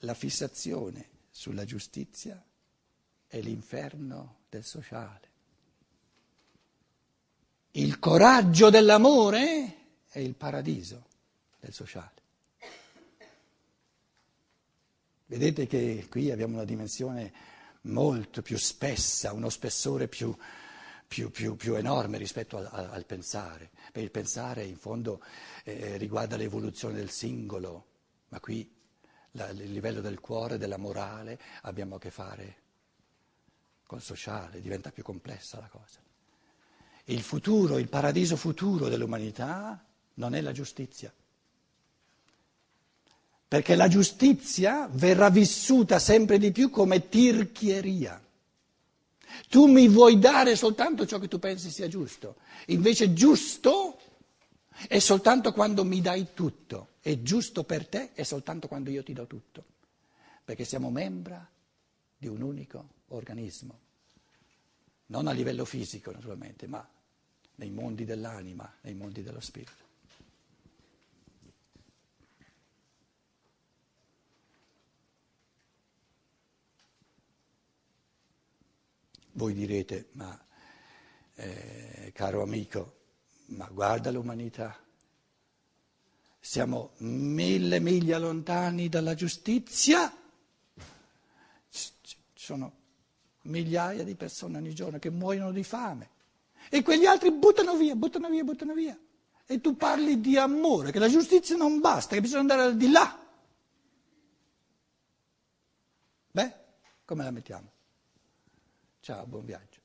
la fissazione sulla giustizia è l'inferno del sociale. Il coraggio dell'amore è il paradiso del sociale. Vedete che qui abbiamo una dimensione molto più spessa, uno spessore più, più, più, più enorme rispetto al, al, pensare. Perché il pensare in fondo eh, riguarda l'evoluzione del singolo, ma qui la, il livello del cuore, della morale, abbiamo a che fare col sociale, diventa più complessa la cosa. Il futuro, il paradiso futuro dell'umanità non è la giustizia perché la giustizia verrà vissuta sempre di più come tirchieria. Tu mi vuoi dare soltanto ciò che tu pensi sia giusto, invece giusto è soltanto quando mi dai tutto, e giusto per te è soltanto quando io ti do tutto, perché siamo membra di un unico organismo, non a livello fisico naturalmente, ma nei mondi dell'anima, nei mondi dello spirito. Voi direte, ma eh, caro amico, ma guarda l'umanità, siamo mille miglia lontani dalla giustizia, ci sono migliaia di persone ogni giorno che muoiono di fame e quegli altri buttano via, buttano via, buttano via. E tu parli di amore, che la giustizia non basta, che bisogna andare al di là. Beh, come la mettiamo? Ciao, buon viaggio.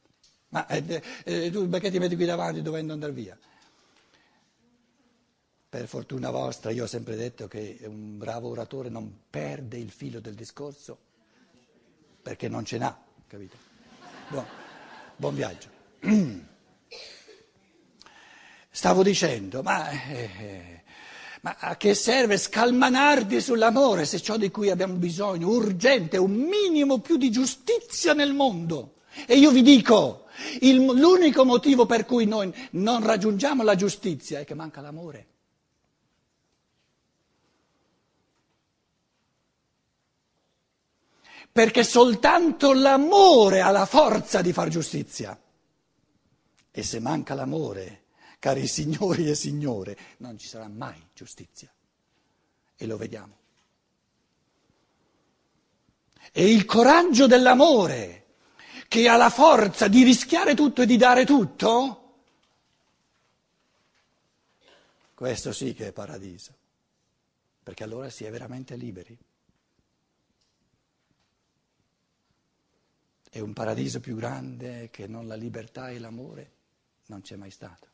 Ma eh, eh, tu perché ti metti qui davanti dovendo andare via? Per fortuna vostra, io ho sempre detto che un bravo oratore non perde il filo del discorso perché non ce n'ha, capito? Buon, buon viaggio. Stavo dicendo, ma, eh, ma, a che serve scalmanarti sull'amore se ciò di cui abbiamo bisogno, urgente, un minimo più di giustizia nel mondo? E io vi dico, il, l'unico motivo per cui noi non raggiungiamo la giustizia è che manca l'amore. Perché soltanto l'amore ha la forza di far giustizia. E se manca l'amore, cari signori e signore, non ci sarà mai giustizia. E lo vediamo. E il coraggio dell'amore che ha la forza di rischiare tutto e di dare tutto, questo sì che è paradiso, perché allora si è veramente liberi. E un paradiso più grande che non la libertà e l'amore non c'è mai stato.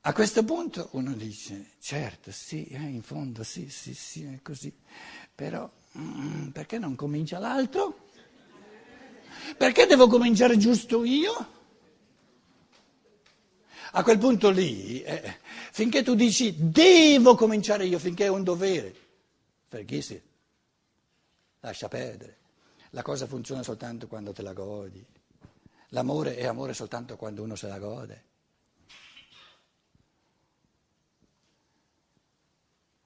A questo punto uno dice, certo, sì, eh, in fondo sì, sì, sì, è così, però mm, perché non comincia l'altro? Perché devo cominciare giusto io? A quel punto lì, eh, finché tu dici devo cominciare io, finché è un dovere, perché sì, lascia perdere. La cosa funziona soltanto quando te la godi. L'amore è amore soltanto quando uno se la gode.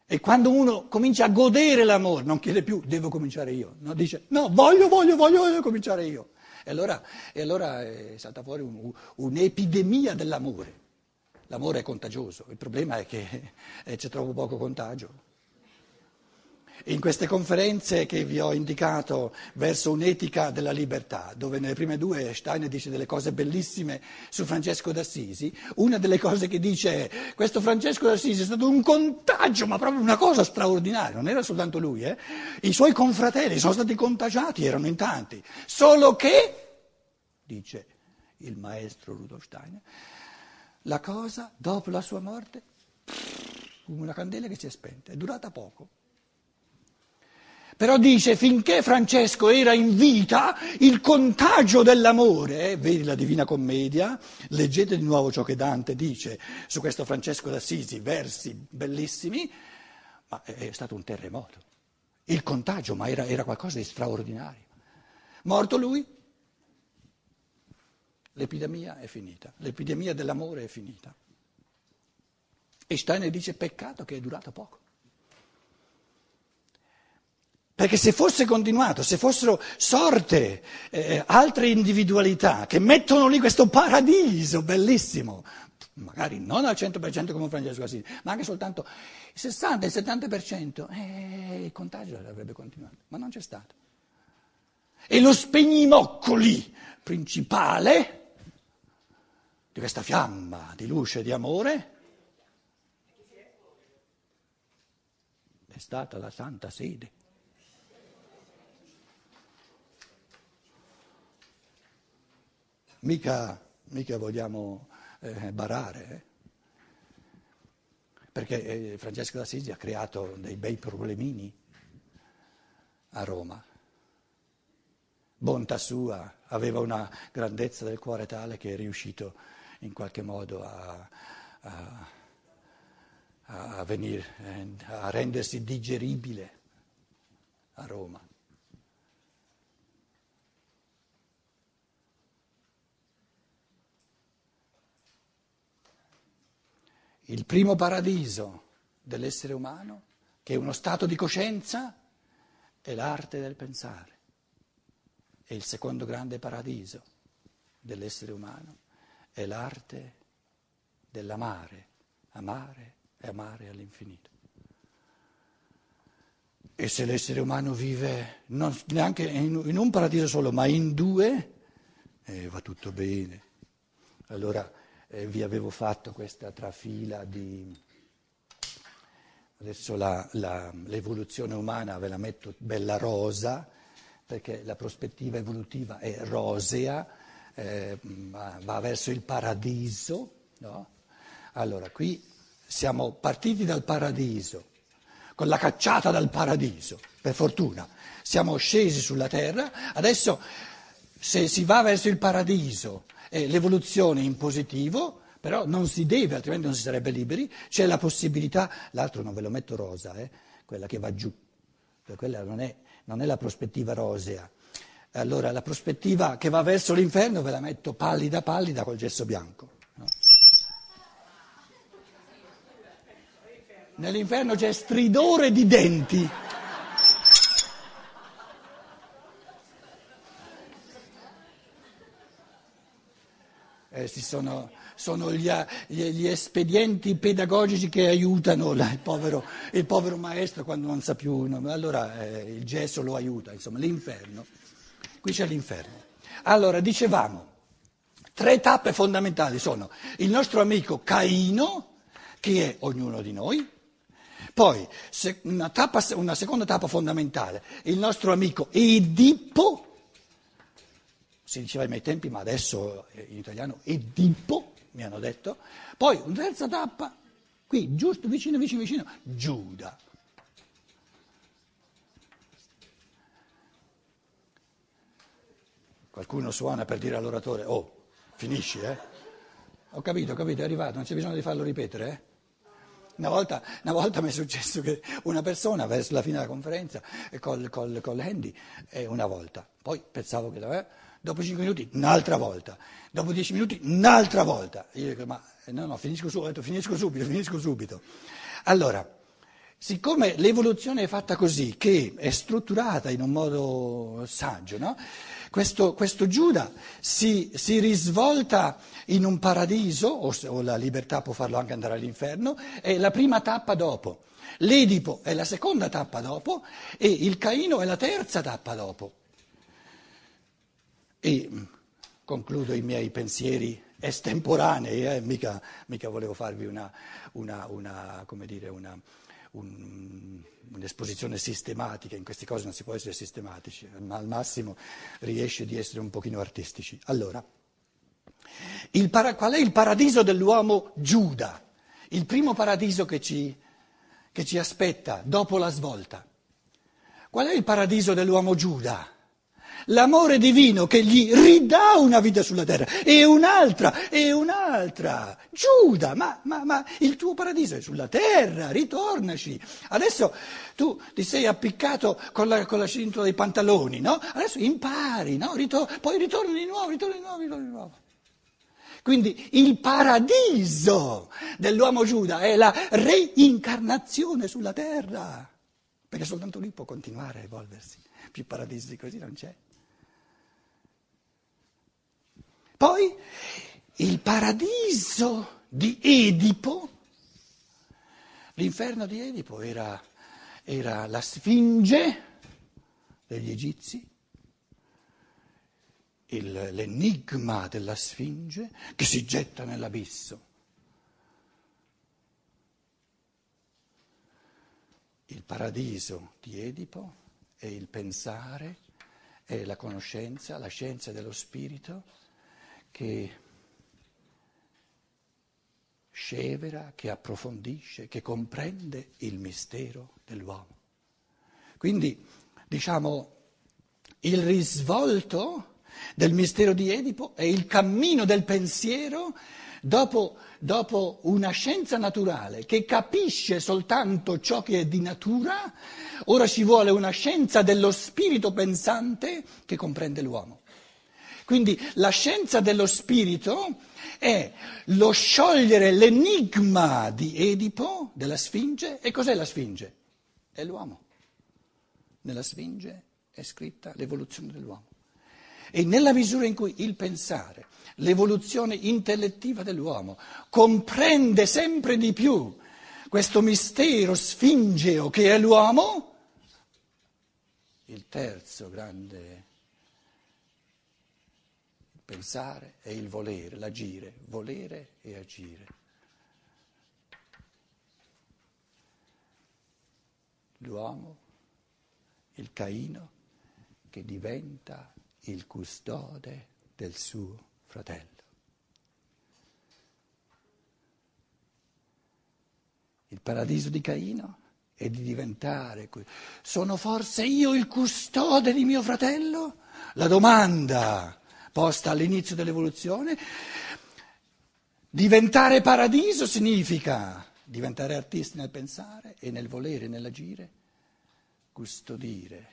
E quando uno comincia a godere l'amore, non chiede più, devo cominciare io, no? dice, no, voglio, voglio, voglio, voglio cominciare io. E allora, e allora eh, salta fuori un, un'epidemia dell'amore. L'amore è contagioso, il problema è che eh, c'è troppo poco contagio. In queste conferenze che vi ho indicato verso un'etica della libertà, dove nelle prime due Steiner dice delle cose bellissime su Francesco d'Assisi, una delle cose che dice è questo Francesco d'Assisi è stato un contagio, ma proprio una cosa straordinaria, non era soltanto lui, eh? i suoi confratelli sono stati contagiati, erano in tanti, solo che, dice il maestro Rudolf Steiner, la cosa dopo la sua morte, come una candela che si è spenta, è durata poco. Però dice finché Francesco era in vita, il contagio dell'amore, eh, vedi la Divina Commedia, leggete di nuovo ciò che Dante dice su questo Francesco d'Assisi, versi bellissimi, ma è stato un terremoto. Il contagio, ma era, era qualcosa di straordinario. Morto lui, l'epidemia è finita, l'epidemia dell'amore è finita. E Steiner dice peccato che è durato poco. Perché se fosse continuato, se fossero sorte eh, altre individualità che mettono lì questo paradiso bellissimo, magari non al 100% come Francesco Assisi, ma anche soltanto il 60, il 70%, eh, il contagio avrebbe continuato, ma non c'è stato. E lo spegnimoccoli principale di questa fiamma di luce e di amore è stata la Santa Sede. Mica, mica vogliamo eh, barare, eh? perché eh, Francesco d'Assisi ha creato dei bei problemini a Roma. Bontà sua, aveva una grandezza del cuore tale che è riuscito in qualche modo a, a, a, venire, eh, a rendersi digeribile a Roma. Il primo paradiso dell'essere umano, che è uno stato di coscienza, è l'arte del pensare. E il secondo grande paradiso dell'essere umano è l'arte dell'amare, amare e amare all'infinito. E se l'essere umano vive non, neanche in, in, un paradiso solo, ma in due, eh, va tutto bene. Allora eh, vi avevo fatto questa trafila di... Adesso la, la, l'evoluzione umana ve la metto bella rosa, perché la prospettiva evolutiva è rosea, eh, va verso il paradiso. No? Allora, qui siamo partiti dal paradiso, con la cacciata dal paradiso, per fortuna. Siamo scesi sulla terra, adesso se si va verso il paradiso eh, l'evoluzione in positivo, però non si deve, altrimenti non si sarebbe liberi, c'è la possibilità, l'altro non ve lo metto rosa, eh, quella che va giù, quella non è, non è la prospettiva rosea. Allora la prospettiva che va verso l'inferno ve la metto pallida pallida col gesso bianco. No? Nell'inferno c'è stridore di denti. Eh, sono, sono gli, gli, espedienti pedagogici che aiutano la, il, povero, il, povero, maestro quando non sa più, no, allora eh, il gesso lo aiuta, insomma l'inferno, qui c'è l'inferno. Allora dicevamo, tre tappe fondamentali sono il nostro amico Caino, che è ognuno di noi, poi una, tappa, una seconda tappa fondamentale, il nostro amico Edipo, si diceva ai miei tempi, ma adesso in italiano Edipo, mi hanno detto. Poi una terza tappa, qui giusto vicino, vicino, vicino, Giuda. Qualcuno suona per dire all'oratore, oh, finisci, eh? Ho capito, ho capito, è arrivato, non c'è bisogno di farlo ripetere, eh? Una volta, una volta, mi è successo che una persona verso la fine della conferenza col, col, col handy, eh, una volta, poi pensavo che... Eh, dopo 5 minuti un'altra volta, dopo 10 minuti un'altra volta. Io dico, ma eh, no, no, finisco subito, detto, finisco subito, finisco subito. Allora, siccome l'evoluzione è fatta così, che è strutturata in un modo saggio, no? questo, questo, Giuda si, si, risvolta in un paradiso, o, o la libertà può farlo anche andare all'inferno, è la prima tappa dopo. L'Edipo è la seconda tappa dopo e il Caino è la terza tappa dopo. E concludo i miei pensieri estemporanei, eh? mica, mica, volevo farvi una, una, una, dire, un, un'esposizione sistematica, in queste cose non si può essere sistematici, ma al massimo riesce di essere un pochino artistici. Allora, para, qual è il paradiso dell'uomo Giuda? Il primo paradiso che ci, che ci aspetta dopo la svolta. Qual è il paradiso dell'uomo Giuda? L'amore divino che gli ridà una vita sulla terra e un'altra e un'altra. Giuda, ma, ma, ma il tuo paradiso è sulla terra, ritornaci. Adesso tu ti sei appiccato con la, con la cintura dei pantaloni, no? Adesso impari, no? Ritor- poi ritorni di nuovo, ritorni di nuovo, ritorni di nuovo. Quindi il paradiso dell'uomo Giuda è la reincarnazione sulla terra, perché soltanto lui può continuare a evolversi, più paradiso di così non c'è. Poi il paradiso di Edipo, l'inferno di Edipo era, era la sfinge degli egizi, il, l'enigma della sfinge che si getta nell'abisso. Il paradiso di Edipo è il pensare, è la conoscenza, la scienza dello spirito che scevera, che approfondisce, che comprende il mistero dell'uomo. Quindi, diciamo, il risvolto del mistero di Edipo è il cammino del pensiero dopo, dopo, una scienza naturale che capisce soltanto ciò che è di natura, ora ci vuole una scienza dello spirito pensante che comprende l'uomo. Quindi la scienza dello spirito è lo sciogliere l'enigma di Edipo, della Sfinge. E cos'è la Sfinge? È l'uomo. Nella Sfinge è scritta l'evoluzione dell'uomo. E nella misura in cui il pensare, l'evoluzione intellettiva dell'uomo comprende sempre di più questo mistero sfingeo che è l'uomo, il terzo grande pensare è il volere, l'agire, volere e agire. L'uomo, il Caino, che diventa il custode del suo fratello. Il paradiso di Caino è di diventare. Sono forse io il custode di mio fratello? La domanda posta all'inizio dell'evoluzione. Diventare paradiso significa diventare artisti nel pensare e nel volere nell'agire, custodire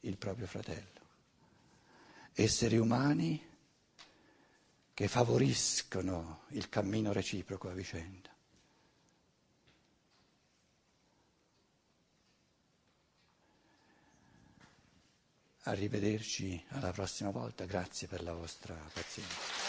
il proprio fratello. Esseri umani che favoriscono il cammino reciproco a vicenda. Arrivederci alla prossima volta, grazie per la vostra pazienza.